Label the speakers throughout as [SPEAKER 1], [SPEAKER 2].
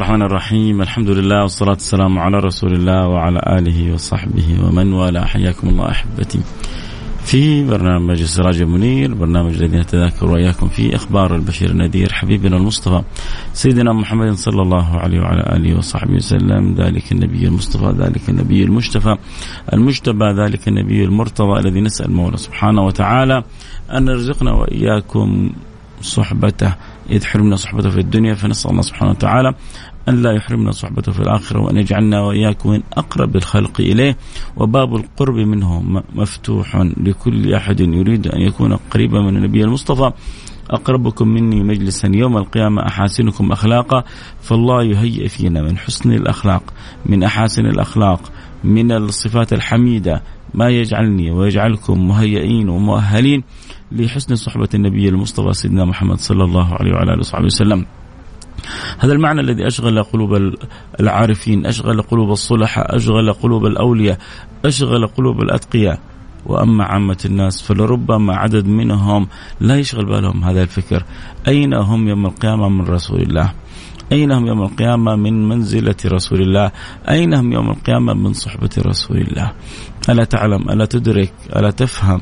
[SPEAKER 1] الرحمن الرحيم. الحمد لله والصلاة والسلام على رسول الله وعلى آله وصحبه ومن والاه. حياكم الله أحبتي. في برنامج السراج المنير برنامج الذي نتذاكر وإياكم فيه أخبار البشير النذير حبيبنا المصطفى سيدنا محمد صلى الله عليه وعلى آله وصحبه وسلم ذلك النبي المصطفى ذلك النبي المجتبى المجتبى ذلك النبي المرتضى الذي نسأل مولى سبحانه وتعالى أن يرزقنا وإياكم صحبته. إذ حرمنا صحبته في الدنيا فنسأل الله سبحانه وتعالى أن لا يحرمنا صحبته في الآخرة وأن يجعلنا وإياكم من أقرب الخلق إليه. وباب القرب منه مفتوح لكل أحد يريد أن يكون قريبا من النبي المصطفى. أقربكم مني مجلسا يوم القيامة أحاسنكم أخلاقا. فالله يهيئ فينا من حسن الأخلاق من أحاسن الأخلاق من الصفات الحميدة. ما يجعلني ويجعلكم مهيئين ومؤهلين لحسن صحبة النبي المصطفى سيدنا محمد صلى الله عليه وعلى آله وصحبه وسلم. هذا المعنى الذي أشغل قلوب العارفين أشغل قلوب الصلحاء أشغل قلوب الأولياء أشغل قلوب الأتقياء. وأما عامة الناس فلربما عدد منهم لا يشغل بالهم هذا الفكر. أين هم يوم القيامة من رسول الله؟ أين هم يوم القيامة من منزلة رسول الله؟ أين هم يوم القيامة من صحبة رسول الله؟ ألا تعلم ألا تدرك ألا تفهم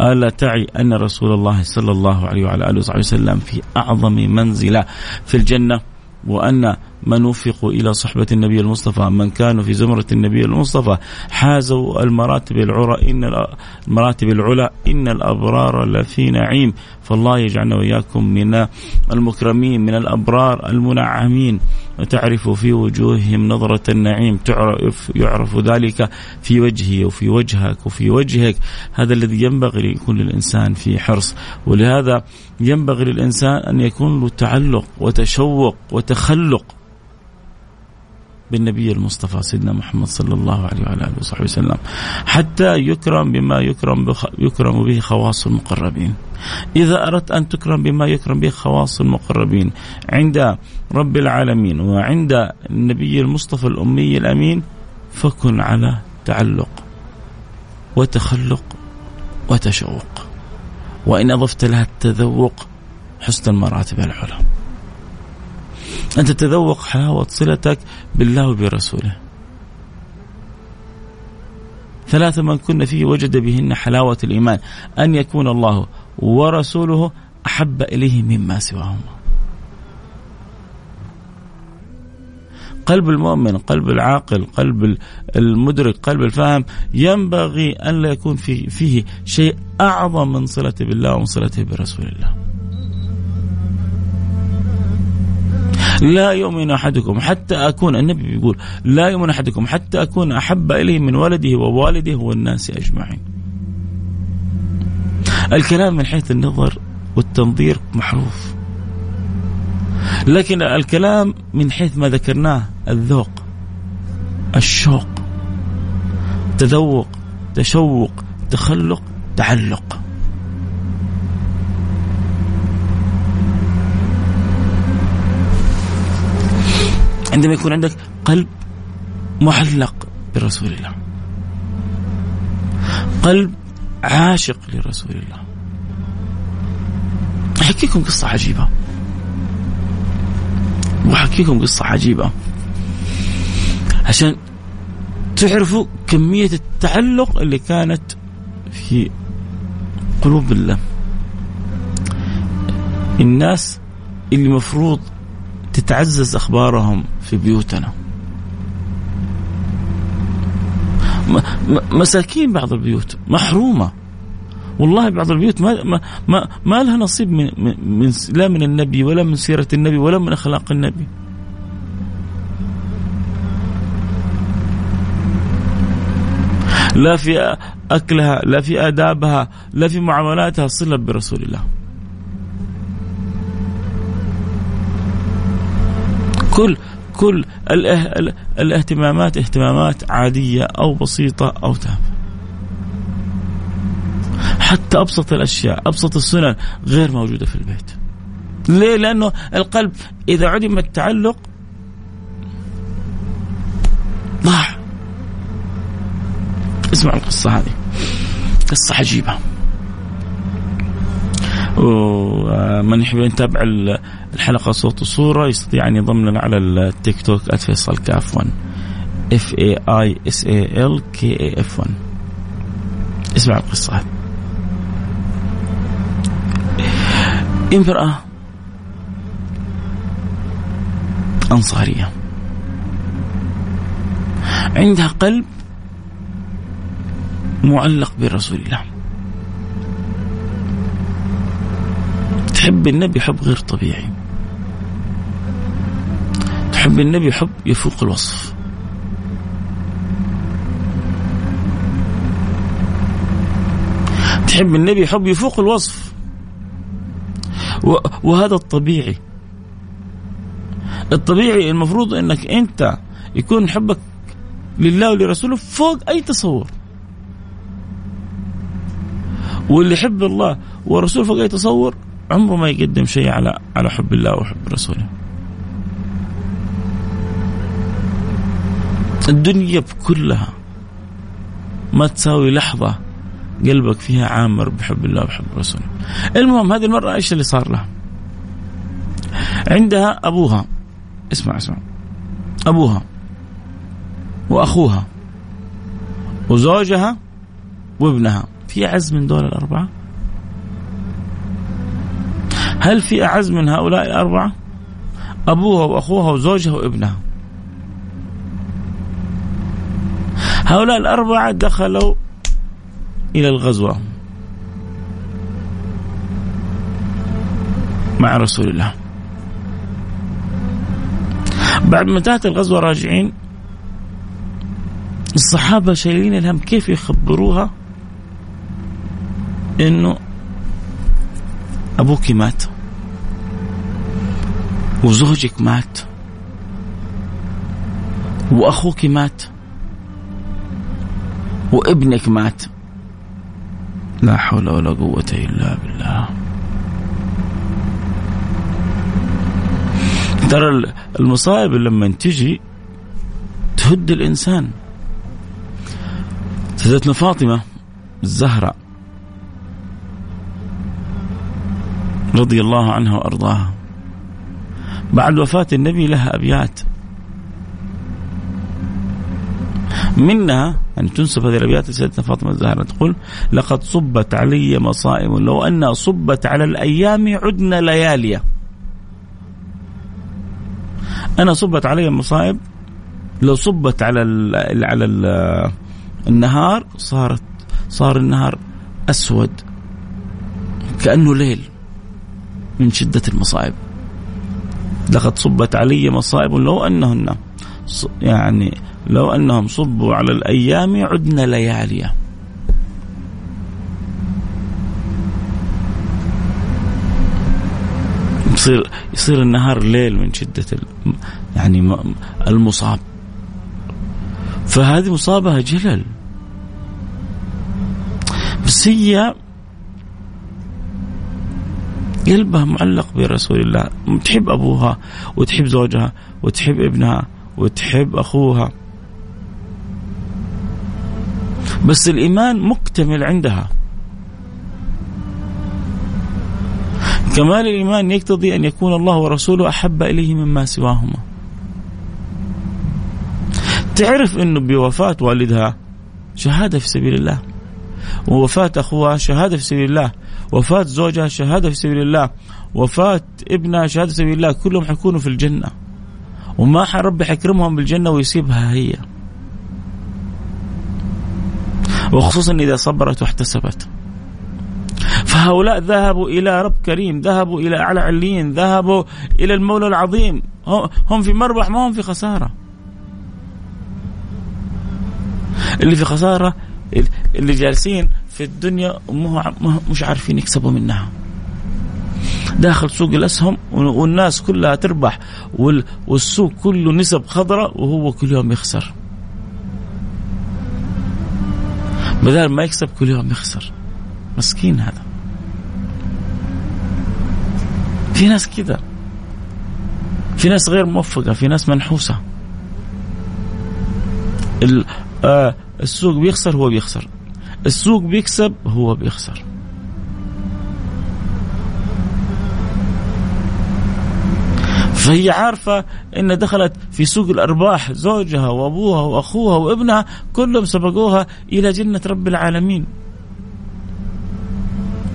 [SPEAKER 1] ألا تعي أن رسول الله صلى الله عليه وعلى آله وصحبه وسلم في أعظم منزلة في الجنة وأن من وفقوا إلى صحبة النبي المصطفى من كانوا في زمرة النبي المصطفى حازوا المراتب العرى إن المراتب العلى إن الأبرار لفي نعيم. فالله يجعلنا وإياكم من المكرمين من الأبرار المنعمين. وتعرف في وجوههم نظرة النعيم تعرف يعرف ذلك في وجهي وفي وجهك وفي وجهك. هذا الذي ينبغي لكل الإنسان في حرص. ولهذا ينبغي للإنسان أن يكون له تعلق وتشوق وتخلق بالنبي المصطفى سيدنا محمد صلى الله عليه وعلى آله وصحبه وسلم حتى يكرم بما يكرم بخ يكرم به خواص المقربين. إذا أردت أن تكرم بما يكرم به خواص المقربين عند رب العالمين وعند النبي المصطفى الأمي الأمين فكن على تعلق وتخلق وتشوق. وإن أضفت لها التذوق حسن المراتب العلى. أن تتذوق حلاوة صلتك بالله وبرسوله. ثلاث من كن فيه وجد بهن حلاوة الإيمان. أن يكون الله ورسوله أحب إليه مما سواهما. قلب المؤمن قلب العاقل قلب المدرك قلب الفاهم ينبغي أن لا يكون فيه, فيه شيء أعظم من صلته بالله ومن صلته برسول الله. لا يؤمن أحدكم حتى أكون النبي بيقول لا يؤمن أحدكم حتى أكون أحب إليه من ولده ووالده والناس أجمعين. الكلام من حيث النظر والتنظير معروف. لكن الكلام من حيث ما ذكرناه الذوق الشوق تذوق تشوق تخلق تعلق عندما يكون عندك قلب معلق برسول الله. قلب عاشق لرسول الله. بحكيكم قصة عجيبة. بحكيكم قصة عجيبة. عشان تعرفوا كمية التعلق اللي كانت في قلوب الله. الناس اللي مفروض تتعزز أخبارهم في بيوتنا. مساكين بعض البيوت محرومة. والله بعض البيوت ما ما ما, ما لها نصيب من, من لا من النبي ولا من سيرة النبي ولا من أخلاق النبي. لا في أكلها لا في آدابها لا في معاملاتها صلة برسول الله. كل كل الاهتمامات اهتمامات عادية أو بسيطة أو تافهة حتى أبسط الأشياء أبسط السنن غير موجودة في البيت. ليه؟ لأنه القلب إذا عدم التعلق ضاع. اسمع القصة هذه. قصة عجيبة. ومن يحب يتابع الحلقة صوت وصورة يستطيع أن ينضم لنا على التيك توك @فيصل كاف 1 F A I S A L K A F 1 اسمع القصة. هذه امرأة أنصارية. عندها قلب معلق برسول الله. تحب النبي حب غير طبيعي. تحب النبي حب يفوق الوصف. تحب النبي حب يفوق الوصف. وهذا الطبيعي. الطبيعي المفروض إنك أنت يكون حبك لله ولرسوله فوق أي تصور. واللي يحب الله ورسوله فوق أي تصور عمره ما يقدم شيء على على حب الله وحب رسوله. الدنيا بكلها ما تساوي لحظة قلبك فيها عامر بحب الله وبحب رسوله. المهم هذه المرأة إيش اللي صار لها عندها أبوها. اسمع اسمع. أبوها وأخوها وزوجها وابنها. في أعز من دول الأربعة؟ هل في أعز من هؤلاء الأربعة؟ أبوها وأخوها وزوجها وابنها. هؤلاء الأربعة دخلوا إلى الغزوة مع رسول الله. بعد ما انتهت الغزوة راجعين الصحابة شايلين الهم كيف يخبروها؟ إنه أبوك مات. وزوجك مات. وأخوك مات. وابنك مات. لا حول ولا قوة إلا بالله. ترى المصائب لما تجي تهد الإنسان. سيدتنا فاطمة الزهراء رضي الله عنها وأرضاها. بعد وفاة النبي لها أبيات. منها أن تنسب هذه الأبيات لسيدتنا فاطمة الزهراء تقول لقد صبت علي مصائب لو أنها صبت على الأيام عدنا لياليا أنا صبت علي مصائب لو صبت على ال على ال النهار صارت صار النهار أسود كأنه ليل من شدة المصائب. لقد صبت علي مصائب لو أنهن يعني لو أنهم صبوا على الأيام عدنا لياليا يصير يصير النهار ليل من شدة يعني المصاب. فهذه مصابة جلل. بس هي قلبها معلق برسول الله. تحب أبوها وتحب زوجها وتحب ابنها وتحب أخوها. بس الإيمان مكتمل عندها. كمال الإيمان يقتضي أن يكون الله ورسوله أحب إليه مما سواهما. تعرف أنه بوفاة والدها شهادة في سبيل الله. ووفاة أخوها شهادة في سبيل الله. وفاة زوجها شهادة في سبيل الله وفاة ابنها شهادة في سبيل الله كلهم حيكونوا في الجنة. وما ربي حيكرمهم بالجنة ويسيبها هي. وخصوصا إذا صبرت واحتسبت. فهؤلاء ذهبوا إلى رب كريم ذهبوا إلى أعلى عليين ذهبوا إلى المولى العظيم. هم في مربح ما هم في خسارة. اللي في خسارة اللي جالسين في الدنيا مش عارفين يكسبوا منها. داخل سوق الأسهم والناس كلها تربح والسوق كله نسب خضراء وهو كل يوم يخسر. بدل ما يكسب كل يوم يخسر. مسكين هذا. في ناس كذا في ناس غير موفقة في ناس منحوسة. آه السوق بيخسر هو بيخسر. السوق بيكسب هو بيخسر. فهي عارفة إن دخلت في سوق الأرباح زوجها وأبوها وأخوها وابنها كلهم سبقوها إلى جنة رب العالمين.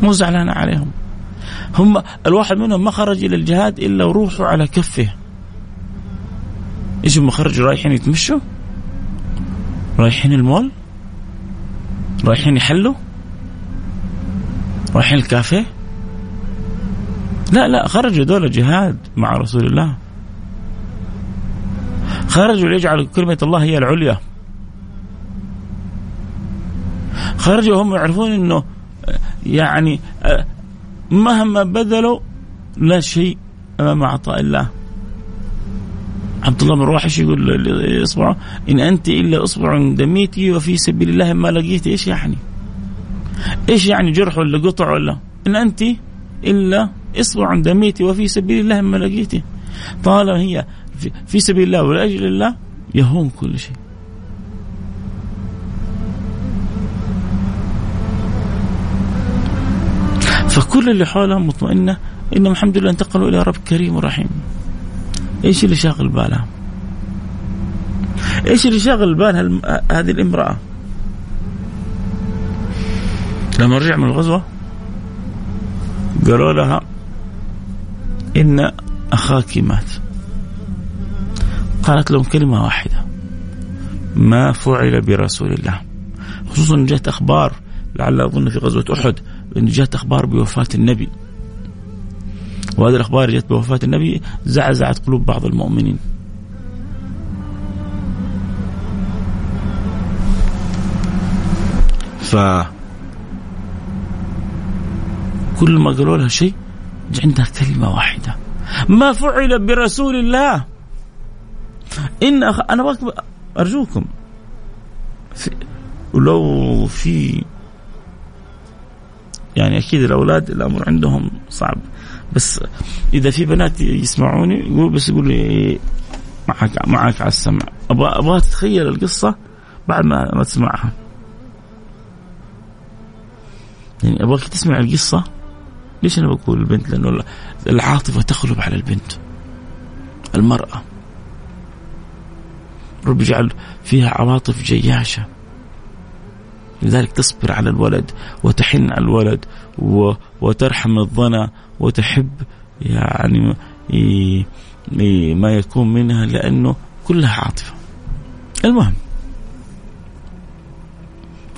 [SPEAKER 1] مو زعلانة عليهم. هم الواحد منهم ما خرج إلى الجهاد إلا وروحه على كفه. هم خرجوا رايحين يتمشوا؟ رايحين المول؟ رايحين يحلوا؟ رايحين الكافيه؟ لا لا خرجوا دول جهاد مع رسول الله. خرجوا ليجعلوا كلمة الله هي العليا. خرجوا هم يعرفون إنه يعني مهما بذلوا لا شيء أمام عطاء الله. عبد الله بن يقول لاصبعه إن أنت إلا أصبع دميتي وفي سبيل الله ما لقيت إيش يعني؟ إيش يعني جرح ولا قطع ولا؟ إن أنت إلا أصبع دميتي وفي سبيل الله ما لقيتي طالما هي في سبيل الله ولأجل الله يهون كل شيء فكل اللي حولها مطمئنة إنهم الحمد لله انتقلوا إلى رب كريم ورحيم إيش اللي شاغل بالها إيش اللي شاغل بال هذه الامرأة؟ لما رجع من الغزوة قالوا لها إن أخاك مات. قالت لهم كلمة واحدة ما فعل برسول الله. خصوصا جاءت أخبار لعل أظن في غزوة أحد أن جاءت أخبار بوفاة النبي. وهذه الأخبار جاءت بوفاة النبي زعزعت قلوب بعض المؤمنين. ف كل ما قالوا لها شيء عندها كلمة واحدة. ما فعل برسول الله. إن أخ... أنا وقت أرجوكم. في... ولو في يعني أكيد الأولاد الأمر عندهم صعب. بس إذا في بنات يسمعوني يقول بس يقول لي معك معك على السمع. أبغى أبغى تتخيل القصة بعد ما ما تسمعها. يعني أبغاك تسمع القصة؟ ليش أنا بقول البنت؟ لأنه العاطفة تغلب على البنت. المرأة. رب يجعل فيها عواطف جياشة. لذلك تصبر على الولد وتحن على الولد وترحم الظنا وتحب يعني ما يكون منها لأنه كلها عاطفة. المهم.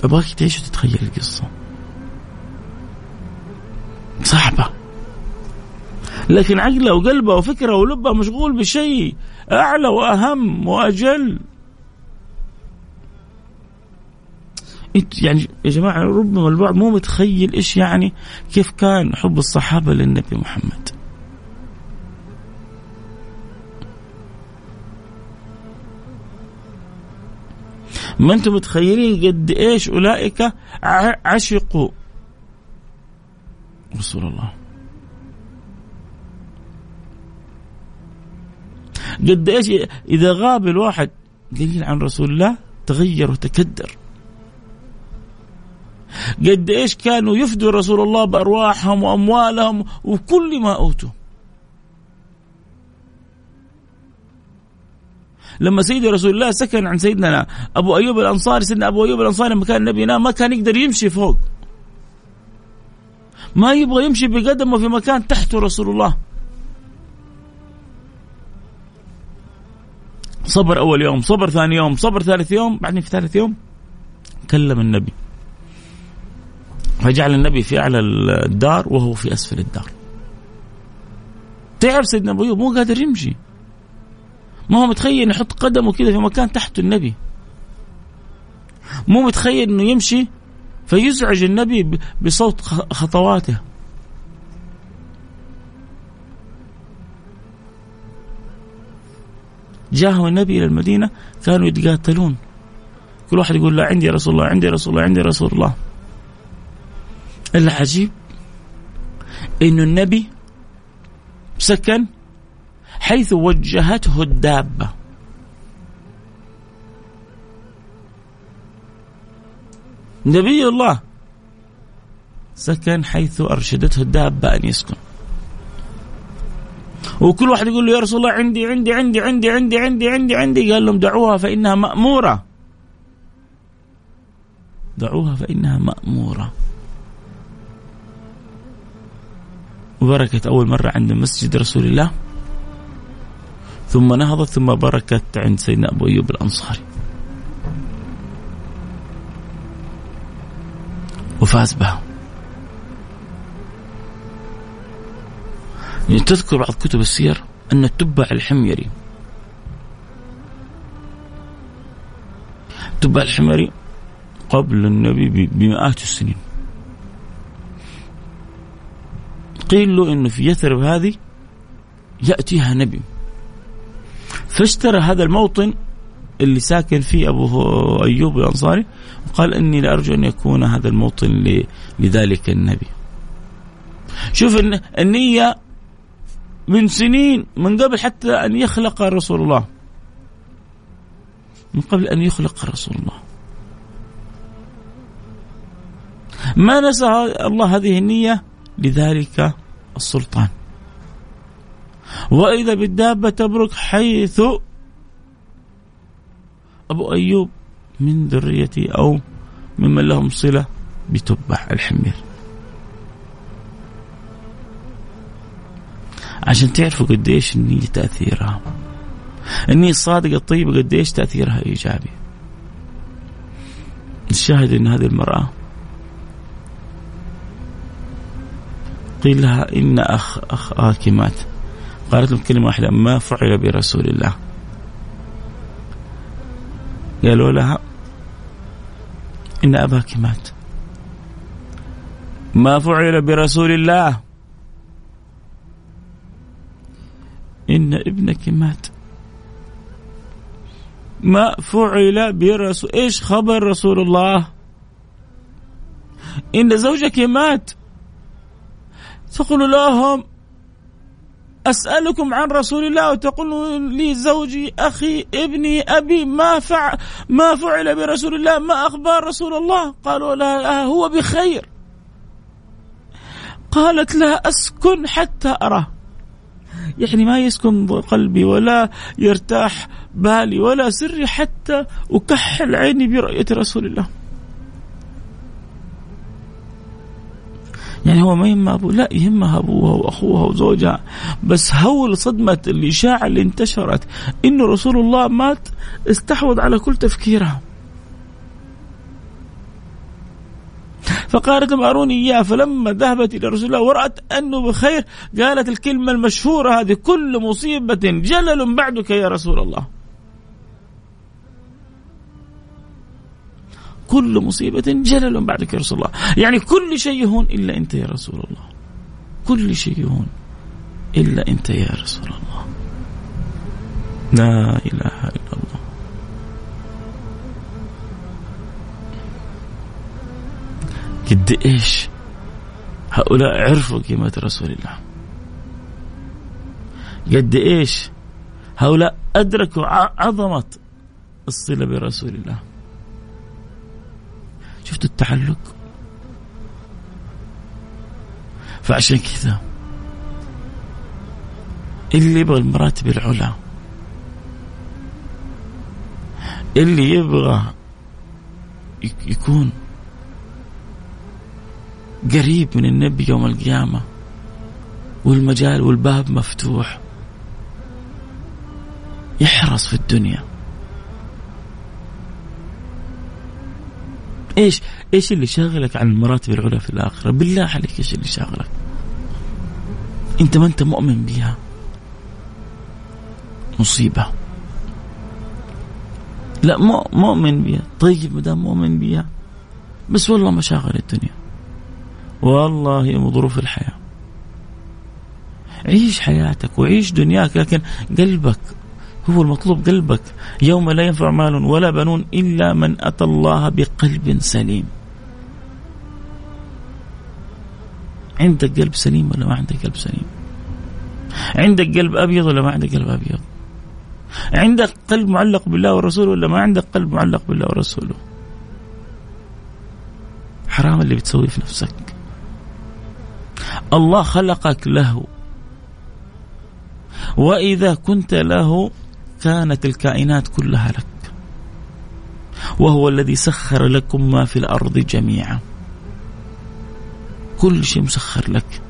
[SPEAKER 1] أبغاك تعيش وتتخيل القصة. صاحبة لكن عقله وقلبه وفكره ولبه مشغول بشيء أعلى وأهم وأجل. يعني يا جماعة ربما البعض مو متخيل إيش يعني كيف كان حب الصحابة للنبي محمد. ما أنتم متخيلين قد إيش أولئك عشقوا رسول الله. قد إيش إذا غاب الواحد قليل عن رسول الله تغير وتكدر. قد إيش كانوا يفدوا رسول الله بأرواحهم وأموالهم وكل ما أوتوا. لما سيدي رسول الله سكن عند سيدنا أبو أيوب الأنصاري سيدنا أبو أيوب الأنصاري لما كان النبي ينام ما كان يقدر يمشي فوق. ما يبغى يمشي بقدمه في مكان تحته رسول الله. صبر أول يوم صبر ثاني يوم صبر ثالث يوم بعدين في ثالث يوم كلم النبي. فجعل النبي في أعلى الدار وهو في أسفل الدار. تعب سيدنا أبو أيوب مو قادر يمشي. ما هو متخيل يحط قدمه كذا في مكان تحته النبي. مو متخيل إنه يمشي فيزعج النبي بصوت خطواته. جاءه النبي إلى المدينة كانوا يتقاتلون. كل واحد يقول لا عندي رسول الله عندي رسول الله عندي رسول الله. العجيب انه النبي سكن حيث وجهته الدابة. نبي الله سكن حيث أرشدته الدابة أن يسكن. وكل واحد يقول له يا رسول الله عندي عندي عندي عندي عندي عندي عندي عندي. قال لهم دعوها فإنها مأمورة. دعوها فإنها مأمورة. وبركت أول مرة عند مسجد رسول الله. ثم نهضت ثم بركت عند سيدنا أبو أيوب الأنصاري. وفاز بها يعني تذكر بعض كتب السير أن التبع الحميري. التبع الحميري قبل النبي بمئات السنين. قيل له إنه في يثرب هذه يأتيها نبي. فاشترى هذا الموطن اللي ساكن فيه أبو أيوب الأنصاري وقال إني لأرجو أن يكون هذا الموطن لذلك النبي. شوف النية من سنين من قبل حتى أن يخلق رسول الله. من قبل أن يخلق رسول الله. ما نسى الله هذه النية لذلك السلطان. وإذا بالدابة تبرك حيث أبو أيوب من ذريتي أو ممن لهم صلة بتبع الحمير. عشان تعرفوا قديش النية تأثيرها. النية الصادقة الطيبة قديش تأثيرها إيجابي. الشاهد أن هذه المرأة قيل لها إن أخ أخاك مات. قالت لهم كلمة واحدة ما فعل برسول الله. قالوا لها إن أباك مات. ما فعل برسول الله. إن ابنك مات. ما فعل برسول إيش خبر رسول الله؟ إن زوجك مات. تقول لهم أسألكم عن رسول الله وتقول لي زوجي أخي ابني أبي ما فعل ما فعل برسول الله ما أخبار رسول الله؟ قالوا لا هو بخير. قالت لا أسكن حتى أراه. يعني ما يسكن قلبي ولا يرتاح بالي ولا سري حتى أكحل عيني برؤية رسول الله. يعني هو ما يهمه أبوه لا يهمها أبوها وأخوها وزوجها. بس هول صدمة الإشاعة اللي انتشرت إنه رسول الله مات استحوذ على كل تفكيرها. فقالت لهم أروني إياه فلما ذهبت إلى رسول الله ورأت أنه بخير قالت الكلمة المشهورة هذه كل مصيبة جلل بعدك يا رسول الله. كل مصيبة جلل بعدك يا رسول الله. يعني كل شيء يهون إلا أنت يا رسول الله. كل شيء يهون إلا أنت يا رسول الله. لا إله إلا الله. قد إيش؟ هؤلاء عرفوا قيمة رسول الله. قد إيش؟ هؤلاء أدركوا عظمة الصلة برسول الله. شفت التعلق؟ فعشان كذا اللي يبغى المراتب العلى اللي يبغى يكون قريب من النبي يوم القيامة والمجال والباب مفتوح يحرص في الدنيا. إيش إيش اللي شاغلك عن المراتب العلى في الآخرة؟ بالله عليك إيش اللي شاغلك؟ أنت ما أنت مؤمن بها مصيبة. لا مؤمن بها طيب ما دام مؤمن بها بس والله مشاغل الدنيا. والله ظروف الحياة. عيش حياتك وعيش دنياك لكن قلبك هو المطلوب قلبك. يوم لا ينفع مال ولا بنون إلا من أتى الله بقلب سليم. عندك قلب سليم ولا ما عندك قلب سليم؟ عندك قلب أبيض ولا ما عندك قلب أبيض؟ عندك قلب معلق بالله ورسوله ولا ما عندك قلب معلق بالله ورسوله حرام اللي بتسويه في نفسك. الله خلقك له. وإذا كنت له كانت الكائنات كلها لك. وهو الذي سخر لكم ما في الأرض جميعا. كل شيء مسخر لك.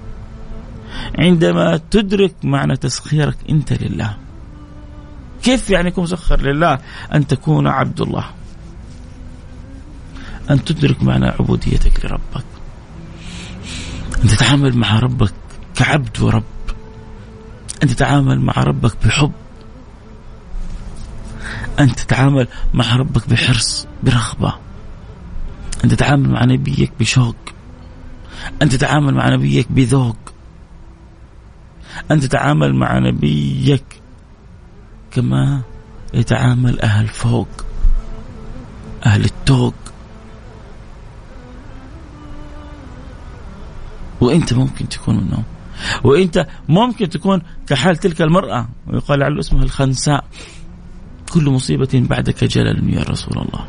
[SPEAKER 1] عندما تدرك معنى تسخيرك أنت لله. كيف يعني يكون مسخر لله؟ أن تكون عبد الله. أن تدرك معنى عبوديتك لربك. أن تتعامل مع ربك كعبد ورب. أن تتعامل مع ربك بحب أن تتعامل مع ربك بحرص برغبة. أن تتعامل مع نبيك بشوق. أن تتعامل مع نبيك بذوق. أن تتعامل مع نبيك كما يتعامل أهل فوق أهل التوق. وأنت ممكن تكون منهم. وأنت ممكن تكون كحال تلك المرأة ويقال على اسمها الخنساء. كل مصيبة بعدك جلل يا رسول الله.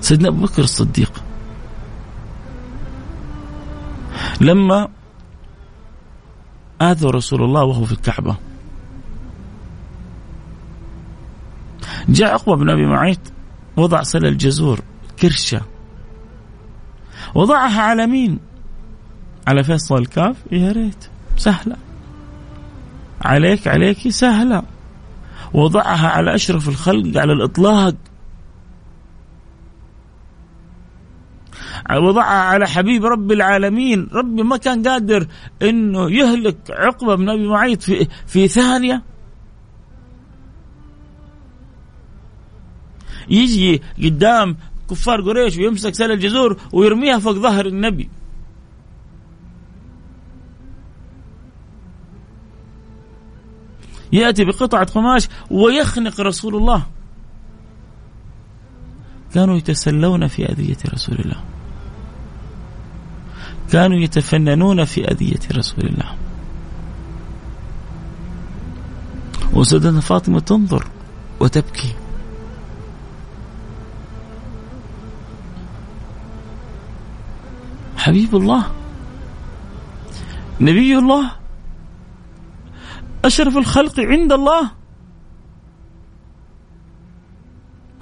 [SPEAKER 1] سيدنا أبو بكر الصديق لما آذوا رسول الله وهو في الكعبة جاء عقبة بن أبي معيط وضع سل الجزور كرشة وضعها على مين؟ على فيصل الكاف. يا ريت سهلة. عليك عليك سهلة. وضعها على أشرف الخلق على الإطلاق. وضعها على حبيب رب العالمين. ربي ما كان قادر إنه يهلك عقبة بن أبي معيط في في ثانية. يجي قدام كفار قريش ويمسك سل الجزور ويرميها فوق ظهر النبي. يأتي بقطعة قماش ويخنق رسول الله. كانوا يتسلون في أذية رسول الله. كانوا يتفننون في أذية رسول الله. وسيدنا فاطمة تنظر وتبكي. حبيب الله. نبي الله. أشرف الخلق عند الله.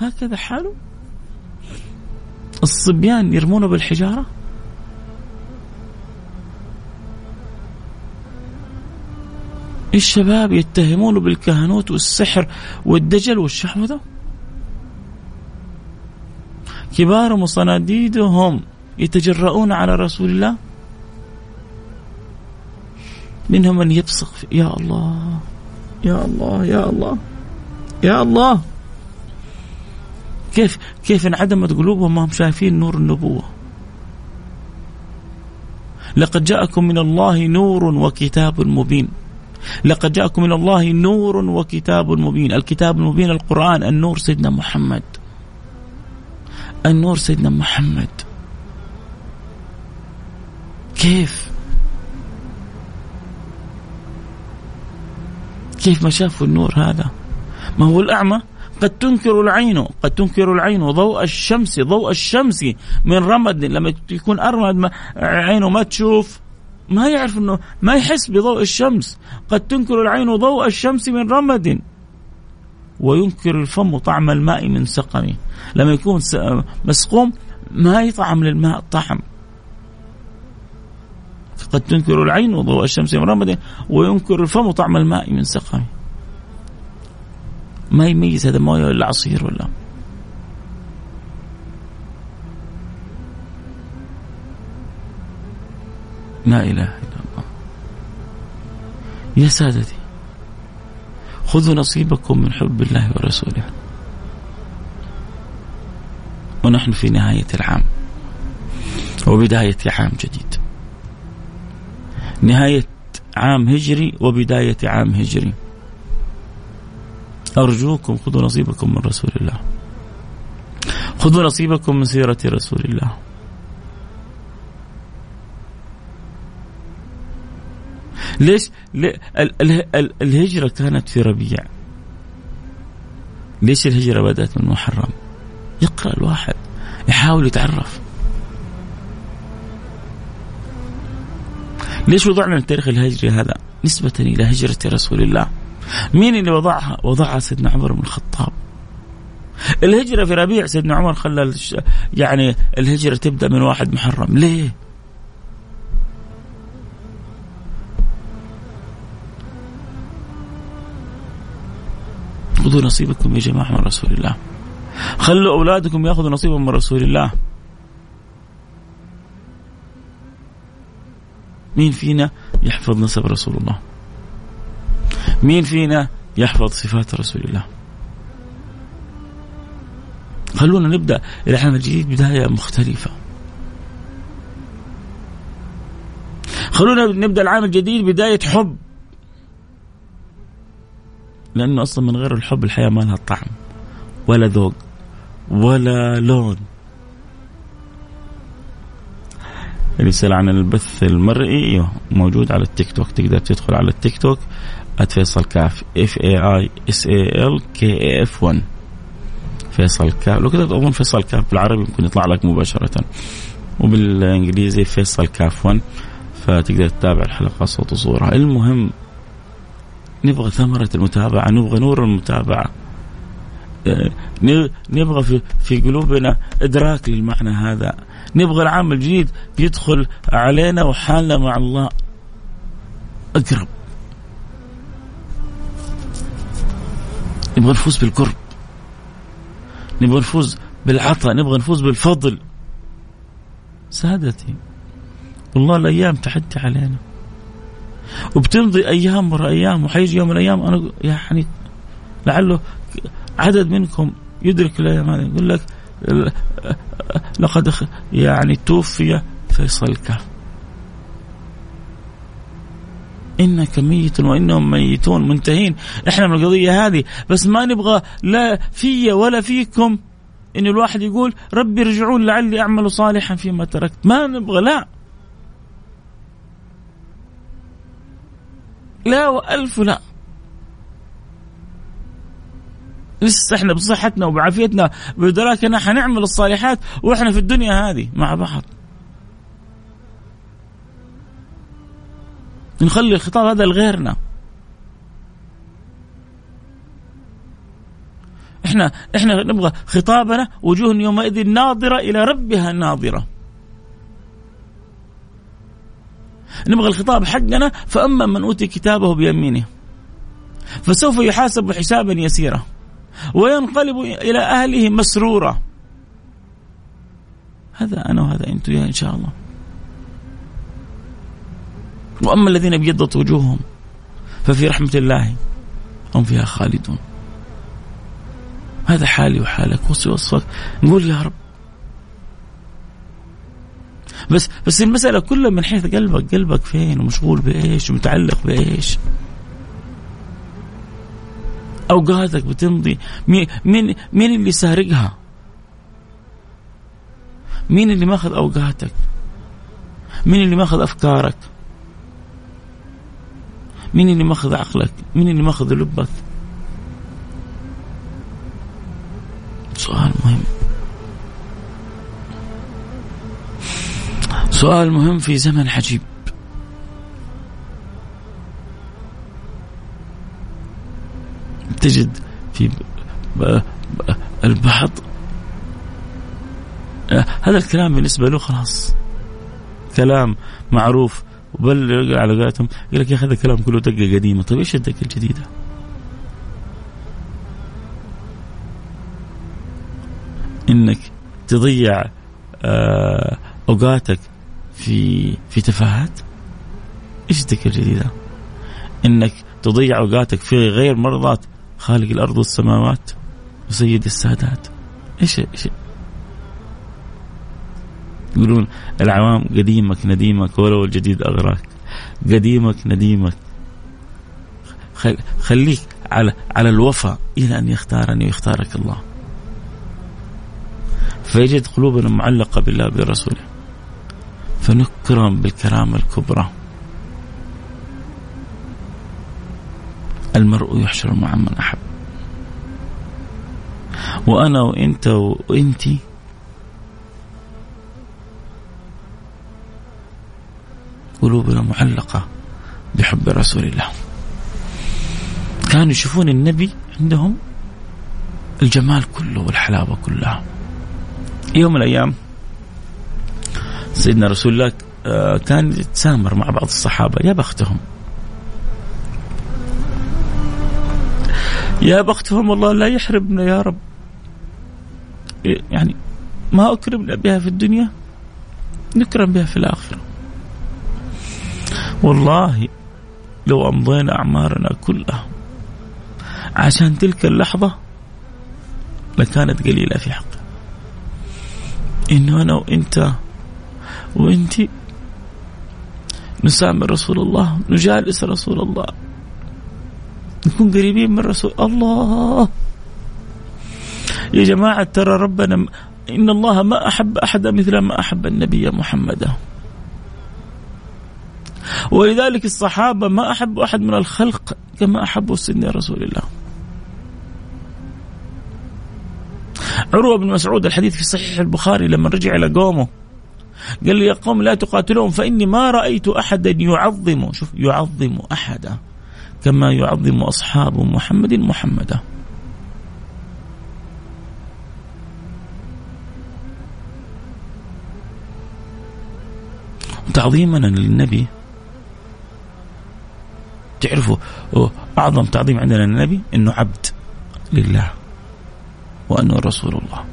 [SPEAKER 1] هكذا حاله. الصبيان يرمونه بالحجارة. الشباب يتهمونه بالكهنوت والسحر والدجل والشحوذة كبارهم وصناديدهم يتجرؤون على رسول الله. منهم من يبصق يا الله. يا الله يا الله. يا الله. كيف كيف انعدمت قلوبهم ما هم شايفين نور النبوة. لقد جاءكم من الله نور وكتاب مبين. لقد جاءكم من الله نور وكتاب مبين. الكتاب المبين القرآن النور سيدنا محمد. النور سيدنا محمد. كيف؟ كيف ما شافوا النور هذا؟ ما هو الأعمى؟ قد تنكر العين قد تنكر العين ضوء الشمس ضوء الشمس من رمد لما يكون أرمد عينه ما تشوف ما يعرف انه ما يحس بضوء الشمس. قد تنكر العين ضوء الشمس من رمد. وينكر الفم طعم الماء من سقمه لما يكون مسقوم ما يطعم للماء طعم. قد تنكر العين وضوء الشمس من رمد وينكر الفم طعم الماء من سقمه ما يميز هذا مويه ولا عصير ولا؟ لا إله إلا الله. يا سادتي خذوا نصيبكم من حب الله ورسوله. ونحن في نهاية العام وبداية عام جديد. نهاية عام هجري وبداية عام هجري. أرجوكم خذوا نصيبكم من رسول الله. خذوا نصيبكم من سيرة رسول الله. ليش؟ الهجرة كانت في ربيع. ليش الهجرة بدأت من محرم؟ يقرأ الواحد يحاول يتعرف. ليش وضعنا التاريخ الهجري هذا نسبة إلى هجرة رسول الله مين اللي وضعها؟ وضعها سيدنا عمر بن الخطاب. الهجرة في ربيع سيدنا عمر خلى يعني الهجرة تبدأ من واحد محرم، ليه؟ خذوا نصيبكم يا جماعة من رسول الله. خلوا أولادكم ياخذوا نصيبهم من رسول الله. مين فينا يحفظ نسب رسول الله؟ مين فينا يحفظ صفات رسول الله؟ خلونا نبدأ. العام الجديد بداية مختلفة. خلونا نبدأ العام الجديد بداية حب. لأنه أصلا من غير الحب الحياة ما لها طعم. ولا ذوق ولا لون. رسالة عن البث المرئي موجود على التيك توك. تقدر تدخل على التيك توك فيصل كاف F A I S A L K F 1 فيصل كاف. لو كتبت اظن فيصل كاف بالعربي ممكن يطلع لك مباشرة. وبالإنجليزي فيصل كاف 1 فتقدر تتابع الحلقة صوت وصورة. المهم نبغى ثمرة المتابعة نبغى نور المتابعة. آه، نبغى في في قلوبنا إدراك للمعنى هذا. نبغى العام الجديد يدخل علينا وحالنا مع الله. اقرب. نبغى نفوز بالقرب. نبغى نفوز بالعطاء. نبغى نفوز بالفضل. سادتي والله الأيام تحدي علينا. وبتمضي أيام ورا أيام وحيجي يوم من الأيام أنا يعني لعله عدد منكم يدرك الأيام يقول لك لقد يعني توفي فيصل الكاف إنك ميت وإنهم ميتون منتهين. إحنا من القضية هذه بس ما نبغى لا في ولا فيكم. إن الواحد يقول ربي ارجعون لعلي أعمل صالحا فيما تركت. ما نبغى لا. لا وألف لا. لسه إحنا بصحتنا وبعافيتنا بدراكنا حنعمل الصالحات وإحنا في الدنيا هذه مع بعض. نخلي الخطاب هذا لغيرنا. إحنا إحنا نبغى خطابنا وجوه يومئذ ناظرة إلى ربها ناظرة. نبغى الخطاب حقنا فأما من أوتي كتابه بيمينه فسوف يحاسب حسابا يسيرا. وينقلب إلى أهله مسرورا. هذا أنا وهذا أنتم يا إن شاء الله. وأما الذين ابيضت وجوههم ففي رحمة الله هم فيها خالدون. هذا حالي وحالك. وصفك نقول يا رب. بس بس المسألة كلها من حيث قلبك قلبك فين؟ ومشغول بإيش؟ ومتعلق بإيش؟ أوقاتك بتمضي مين مين, اللي سارقها؟ مين اللي ماخذ أوقاتك؟ مين اللي ماخذ أفكارك؟ مين اللي ماخذ عقلك؟ مين اللي ماخذ لبك؟ سؤال مهم سؤال مهم في زمن عجيب تجد في البعض هذا الكلام بالنسبة له خلاص. كلام معروف. وبل على قولتهم يقول لك يا أخي هذا الكلام كله دقة قديمة. طيب إيش الدقة الجديدة؟ إنك تضيع آه، أوقاتك في في تفاهات؟ إيش الدقة الجديدة؟ إنك تضيع أوقاتك في غير مرضات. خالق الأرض والسماوات وسيد السادات. إيش إيش؟ يقولون العوام قديمك نديمك ولو الجديد أغراك. قديمك نديمك. خليك على على الوفاء إلى أن يختارني ويختارك الله. فيجد قلوبنا معلقة بالله برسوله فنكرم بالكرامة الكبرى. المرء يحشر مع من أحب. وأنا وإنت وانتي قلوبنا معلقة بحب رسول الله. كانوا يشوفون النبي عندهم الجمال كله والحلاوة كلها. يوم من الأيام سيدنا رسول الله آه، كان يتسامر مع بعض الصحابة يا بختهم. يا بختهم والله لا يحرمنا يا رب. يعني ما أكرمنا بها في الدنيا نكرم بها في الآخرة. والله لو أمضينا أعمارنا كلها عشان تلك اللحظة لكانت قليلة في حقه إنه أنا وإنت وإنتي نسامر رسول الله نجالس رسول الله. نكون قريبين من رسول الله. يا جماعة ترى ربنا إن الله ما أحب أحدا مثل ما أحب النبي محمدا ولذلك الصحابة ما أحبوا أحد من الخلق كما أحبوا سيدنا رسول الله. عروة بن مسعود الحديث في صحيح البخاري لما رجع إلى قومه قال لي يا قوم لا تقاتلون فإني ما رأيت أحدا يعظم شوف يعظم أحدا. كما يعظم أصحاب محمد محمدا تعظيمنا للنبي. تعرفوا أعظم تعظيم عندنا للنبي أنه عبد لله وأنه رسول الله.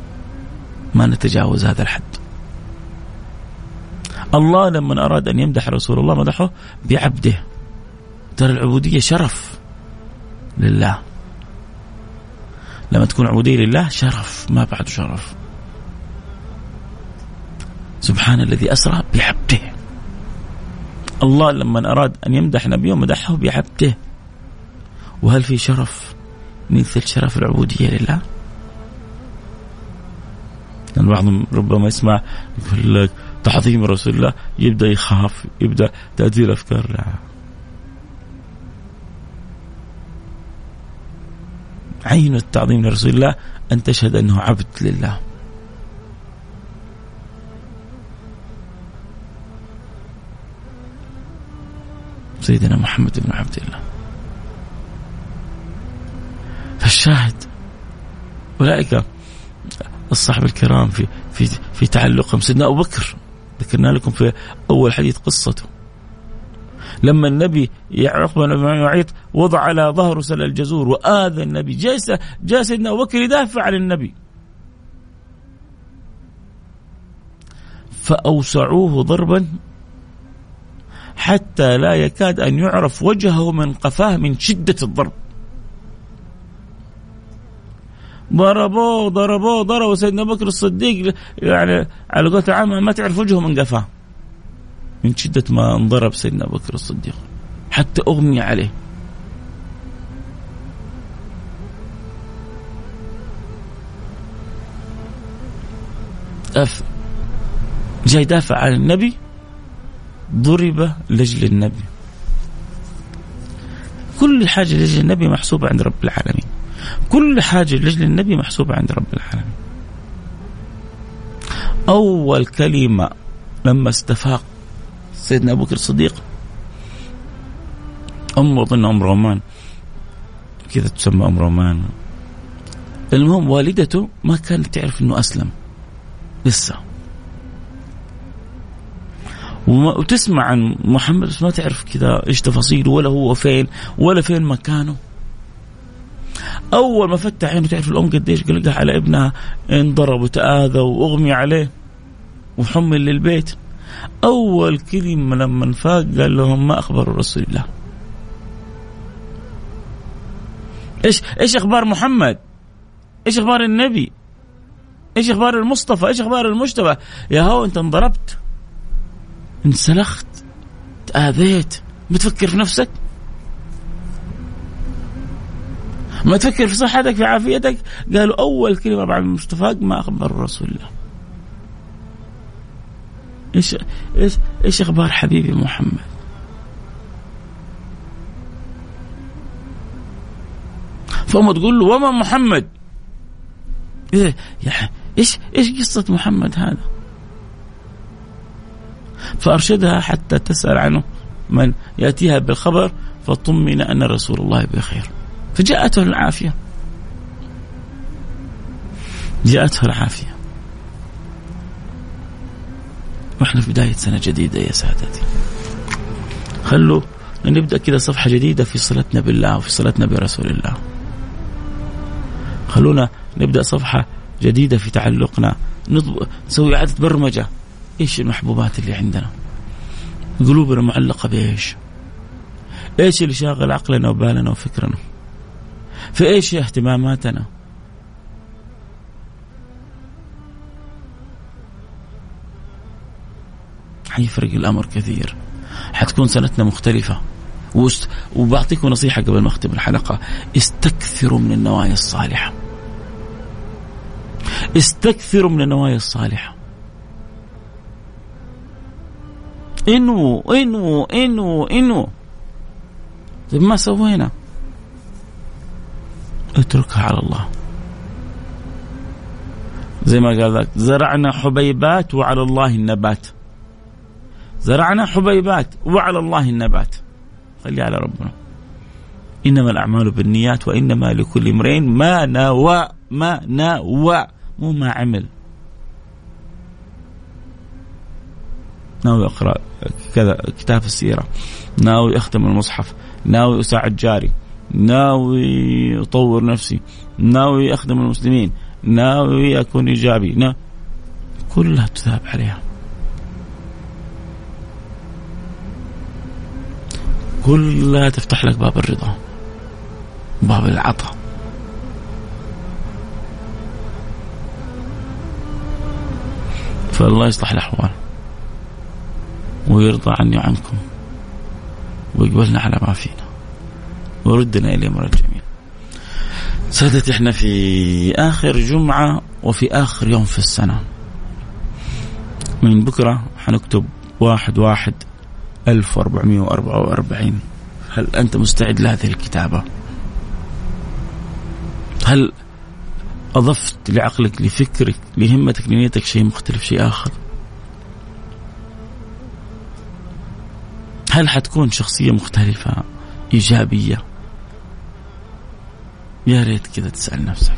[SPEAKER 1] ما نتجاوز هذا الحد. الله لما أراد أن يمدح رسول الله مدحه بعبده. ترى العبودية شرف لله. لما تكون عبودية لله شرف ما بعد شرف. سبحان الذي أسرى بعبده الله لما أراد أن يمدح نبيه مدحه بعبده وهل في شرف مثل شرف العبودية لله؟ لأن بعضهم ربما يسمع يقول لك تعظيم رسول الله يبدأ يخاف يبدأ تأتي الأفكار لا عين التعظيم لرسول الله أن تشهد أنه عبد لله. سيدنا محمد بن عبد الله. فالشاهد أولئك الصحابة الكرام في في في تعلقهم. سيدنا أبو بكر ذكرنا لكم في أول حديث قصته. لما النبي عقبة بن معيط وضع على ظهره سل الجزور وآذى النبي. جاء جاء سيدنا أبو بكر يدافع عن النبي. فأوسعوه ضربا حتى لا يكاد أن يعرف وجهه من قفاه من شدة الضرب. ضربوه ضربوه ضربوا سيدنا بكر الصديق يعني على قولة العامة ما تعرف وجهه من قفاه. من شدة ما انضرب سيدنا بكر الصديق. حتى أغمي عليه. أف جاي يدافع عن النبي. ضرب لجل النبي. كل حاجة لجل النبي محسوبة عند رب العالمين. كل حاجة لجل النبي محسوبة عند رب العالمين. أول كلمة لما استفاق سيدنا أبو بكر الصديق. أم أظن أم رومان. كذا تسمى أم رومان. المهم والدته ما كانت تعرف أنه أسلم. لسه. وتسمع عن محمد بس ما تعرف كذا إيش تفاصيله ولا هو فين ولا فين مكانه. أول ما فتح عينه تعرف الأم قديش قلقها على ابنها انضرب وتاذى وأغمي عليه وحمل للبيت. أول كلمة لما فاق قال لهم ما اخبروا رسول الله إيش إيش أخبار محمد؟ إيش أخبار النبي؟ إيش أخبار المصطفى؟ إيش أخبار المجتبى؟ يا هو أنت انضربت. انسلخت. تآذيت. بتفكر في نفسك؟ ما تفكر في صحتك في عافيتك؟ قالوا أول كلمة بعد المستفاق ما أخبر رسول الله إيش إيش إيش أخبار حبيبي محمد؟ فأم تقول له وما محمد؟ إيه إيش إيش قصة محمد هذا؟ فأرشدها حتى تسأل عنه من يأتيها بالخبر فطمن أن رسول الله بخير فجاءته العافية جاءته العافية وإحنا في بداية سنة جديدة يا سادتي. خلوا نبدأ كذا صفحة جديدة في صلتنا بالله وفي صلتنا برسول الله. خلونا نبدأ صفحة جديدة في تعلقنا. نسوي إعادة برمجة. إيش المحبوبات اللي عندنا؟ قلوبنا معلقة بإيش؟ إيش اللي شاغل عقلنا وبالنا وفكرنا؟ في إيش اهتماماتنا؟ حيفرق الأمر كثير. حتكون سنتنا مختلفة. وبعطيكم نصيحة قبل ما أختم الحلقة. استكثروا من النوايا الصالحة. استكثروا من النوايا الصالحة. إنو إنو إنو إنو. طيب ما سوينا اتركها على الله. زي ما قال ذاك زرعنا حبيبات وعلى الله النبات. زرعنا حبيبات وعلى الله النبات. خلي على ربنا. إنما الأعمال بالنيات وإنما لكل امرئ ما نوى ما نوى مو ما عمل. ناوي أقرأ كذا كتاب السيرة. ناوي أختم المصحف. ناوي أساعد جاري. ناوي أطور نفسي. ناوي أخدم المسلمين. ناوي أكون إيجابي. نا كلها تثاب عليها. كلها تفتح لك باب الرضا باب العطاء. فالله يصلح الأحوال ويرضى عني وعنكم ويقبلنا على ما فينا ويردنا إليه مرة جميل سادتي إحنا في آخر جمعة وفي آخر يوم في السنة. من بكرة حنكتب واحد واحد ألف وأربعمائة وأربعة وأربعين. هل أنت مستعد لهذه الكتابة؟ هل أضفت لعقلك لفكرك لهمتك لنيتك شيء مختلف شيء آخر؟ هل حتكون شخصية مختلفة إيجابية؟ يا ريت كذا تسأل نفسك.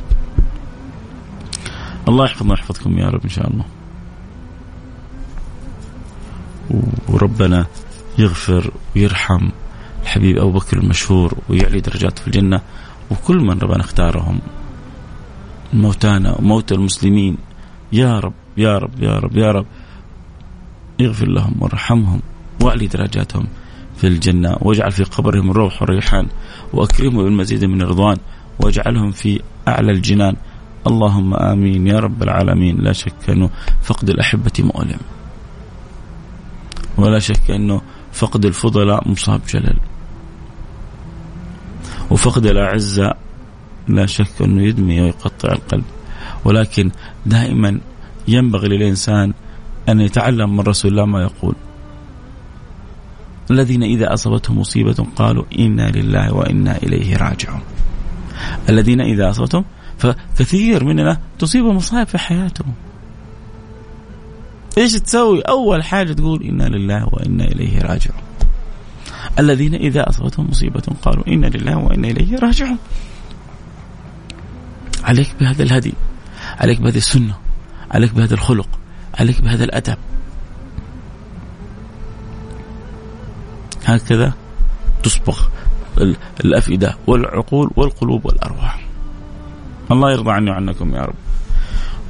[SPEAKER 1] الله يحفظنا ويحفظكم يا رب إن شاء الله. وربنا يغفر ويرحم الحبيب أبو بكر المشهور ويعلي درجاته في الجنة وكل من ربنا اختارهم. موتانا وموتى المسلمين. يا رب يا رب يا رب يا رب. يغفر لهم وارحمهم واعلي درجاتهم في الجنة واجعل في قبرهم الروح والريحان وأكرمهم بالمزيد من الرضوان واجعلهم في أعلى الجنان. اللهم آمين يا رب العالمين. لا شك أنه فقد الأحبة مؤلم. ولا شك أنه فقد الفضلاء مصاب جلل. وفقد الأعزة لا شك أنه يدمي ويقطع القلب. ولكن دائما ينبغي للإنسان أن يتعلم من رسول الله ما يقول. الذين إذا أصابتهم مصيبة قالوا إنا لله وإنا إليه راجعون. الذين إذا أصابتهم فكثير مننا تصيب مصائب في حياتهم. إيش تسوي؟ أول حاجة تقول إنا لله وإنا إليه راجعون. الذين إذا أصابتهم مصيبة قالوا إنا لله وإنا إليه راجعون. عليك بهذا الهدي، عليك بهذه السنة، عليك بهذا الخلق، عليك بهذا الأدب. هكذا تصبغ الأفئدة والعقول والقلوب والأرواح. الله يرضى عني وعنكم يا رب.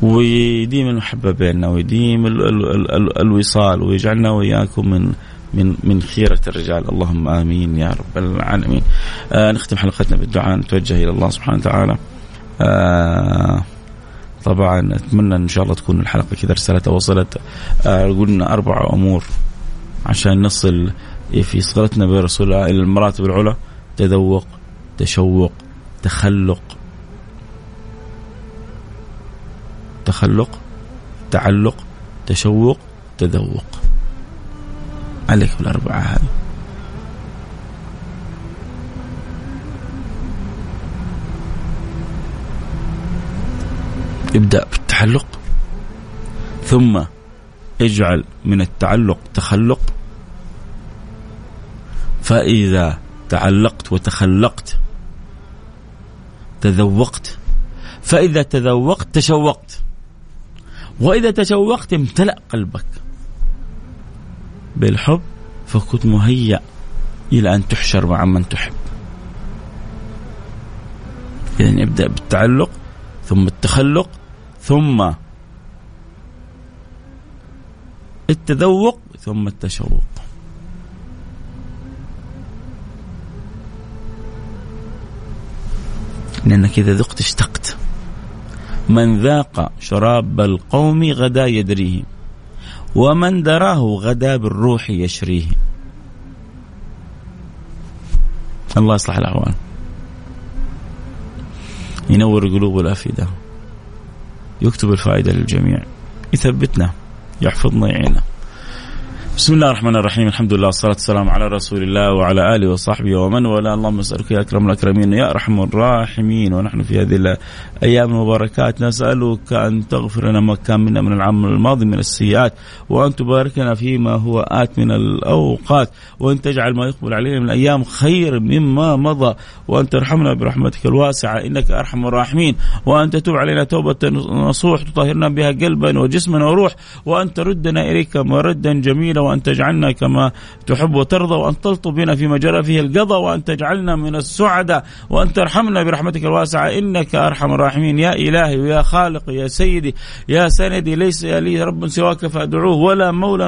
[SPEAKER 1] ويديم المحبه بيننا ويديم ال ال ال ال الوصال ويجعلنا وإياكم من من من خيرة الرجال اللهم آمين يا رب العالمين. آه نختم حلقتنا بالدعاء نتوجه إلى الله سبحانه وتعالى. آه طبعا اتمنى إن شاء الله تكون الحلقة كذا رسالتها وصلت آه قلنا أربع أمور عشان نصل في صلتنا برسول الله إلى المراتب العلى تذوق تشوق تخلق تخلق تعلق تشوق تذوق. عليك بالأربعة هذه. ابدأ بالتحلق ثم اجعل من التعلق تخلق. فإذا تعلقت وتخلقت تذوقت. فإذا تذوقت تشوقت. وإذا تشوقت امتلأ قلبك بالحب فكنت مهيأ إلى أن تحشر مع من تحب. إذا ابدأ بالتعلق ثم التخلق ثم التذوق ثم التشوق. لأنك إذا ذقت اشتقت. من ذاق شراب القوم غدا يدريه ومن دراه غدا بالروح يشريه. الله يصلح الأحوال. ينور قلوب الأفئدة. يكتب الفائدة للجميع. يثبتنا. يحفظنا يعيننا. بسم الله الرحمن الرحيم. الحمد لله والصلاة والسلام على رسول الله وعلى آله وصحبه ومن والاه. اللهم اسألك يا أكرم الأكرمين يا أرحم الراحمين. ونحن في هذه الأيام المباركات نسألك أن تغفر لنا ما كان منا من العام الماضي من السيئات وأن تبارك لنا فيما هو آت من الأوقات وأن تجعل ما يقبل علينا من الأيام خير مما مضى وأن ترحمنا برحمتك الواسعة. إنك أرحم الراحمين. وأن تتوب علينا توبة نصوح تطهرنا بها قلبا وجسما وروح وأن تردنا إليك مردا جميلا وأن تجعلنا كما تحب وترضى وأن تلطف بنا فيما جرى فيه القضاء وأن تجعلنا من السعداء وأن ترحمنا برحمتك الواسعة. إنك أرحم الراحمين. يا إلهي ويا خالق يا سيدي يا سندي ليس لي رب سواك فأدعوه ولا مولا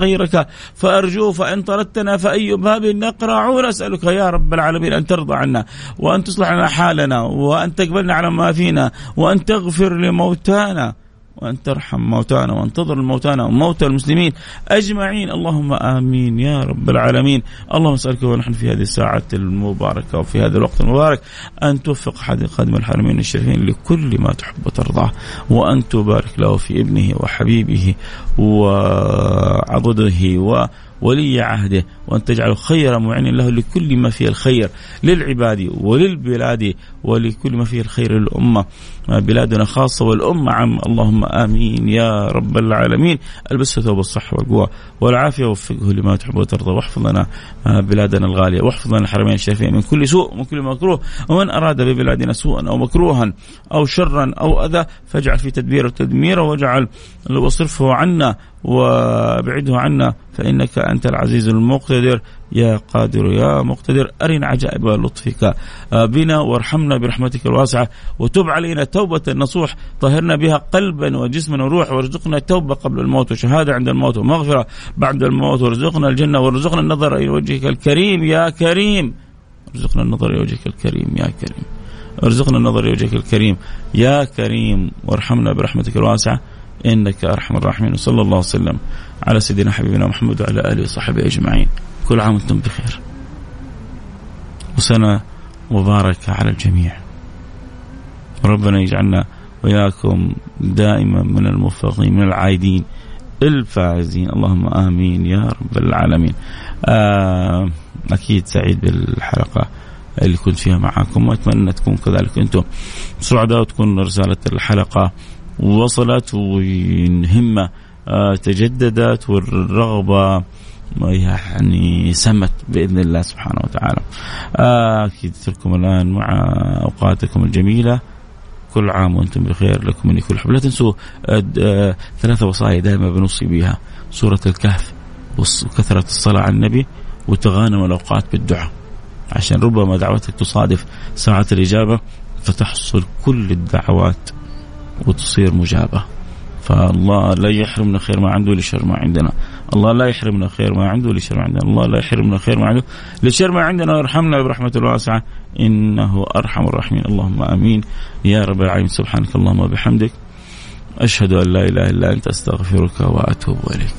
[SPEAKER 1] غيرك فأرجوه. فإن طردتنا فأي باب نقرع نسألك يا رب العالمين أن ترضى عنا وأن تصلح لنا حالنا وأن تقبلنا على ما فينا وأن تغفر لموتانا. وأن ترحم موتانا وأن تضر الموتانا وموتى المسلمين أجمعين. اللهم آمين يا رب العالمين. اللهم اسألك ونحن في هذه الساعة المباركة وفي هذا الوقت المبارك أن توفق حد خادم الحرمين الشريفين لكل ما تحب وترضاه وأن تبارك له في ابنه وحبيبه وعضده و ولي عهده وأن تجعله خير معين له لكل ما فيه الخير للعباد وللبلاد ولكل ما فيه الخير للأمة. بلادنا خاصة والأمة عام اللهم آمين يا رب العالمين. البسه ثوب الصحة والقوة والعافية وفقه لما تحب وترضى. واحفظ لنا بلادنا الغالية. واحفظ لنا الحرمين الشريفين من كل سوء ومن كل مكروه. ومن أراد ببلادنا سوءا أو مكروها أو شرا أو أذى فاجعل في تدبيره تدميره واجعل واصرفه عنا وابعده عنا فإنك أنت العزيز المقتدر يا قادر يا مقتدر أرنا عجائب لطفك. بنا وارحمنا برحمتك الواسعة. وتب علينا توبة نصوح طهرنا بها قلبا وجسما وروح وارزقنا التوبة قبل الموت. وشهادة عند الموت ومغفرة. بعد الموت وارزقنا الجنة وارزقنا النظر إلى وجهك الكريم. يا كريم. ارزقنا النظر إلى وجهك الكريم. يا كريم. ارزقنا النظر إلى وجهك الكريم. يا كريم. وارحمنا برحمتك الواسعة. إنك أرحم الراحمين. وصلى الله وسلم. على سيدنا حبيبنا محمد وعلى آله وصحبه أجمعين. كل عام وأنتم بخير. وسنة مباركة على الجميع. ربنا يجعلنا وياكم دائما من الموفقين من العايدين الفائزين. اللهم آمين يا رب العالمين. آه أكيد سعيد بالحلقة اللي كنت فيها معاكم وأتمنى تكون كذلك أنتم سعداء وتكون رسالة الحلقة وصلت وهمه آه، تجددت والرغبة يعني سمت بإذن الله سبحانه وتعالى. آه، أكيد لكم الآن مع أوقاتكم الجميلة. كل عام وأنتم بخير لكم مني كل حب. لا تنسوا ثلاثة وصايا دائما بنوصي بها. سورة الكهف وكثرة الصلاة على النبي وتغانم الأوقات بالدعاء. عشان ربما دعوتك تصادف ساعة الإجابة فتحصل كل الدعوات وتصير مجابة. فالله لا يحرمنا خير ما عنده لشر ما عندنا. الله لا يحرمنا خير ما عنده لشر ما عندنا. الله لا يحرمنا خير ما عنده لشر ما عندنا. ويرحمنا برحمة الواسعة إنه أرحم الراحمين. اللهم آمين. يا رب العالمين. سبحانك اللهم وبحمدك. أشهد أن لا إله إلا أنت. أستغفرك وأتوب إليك.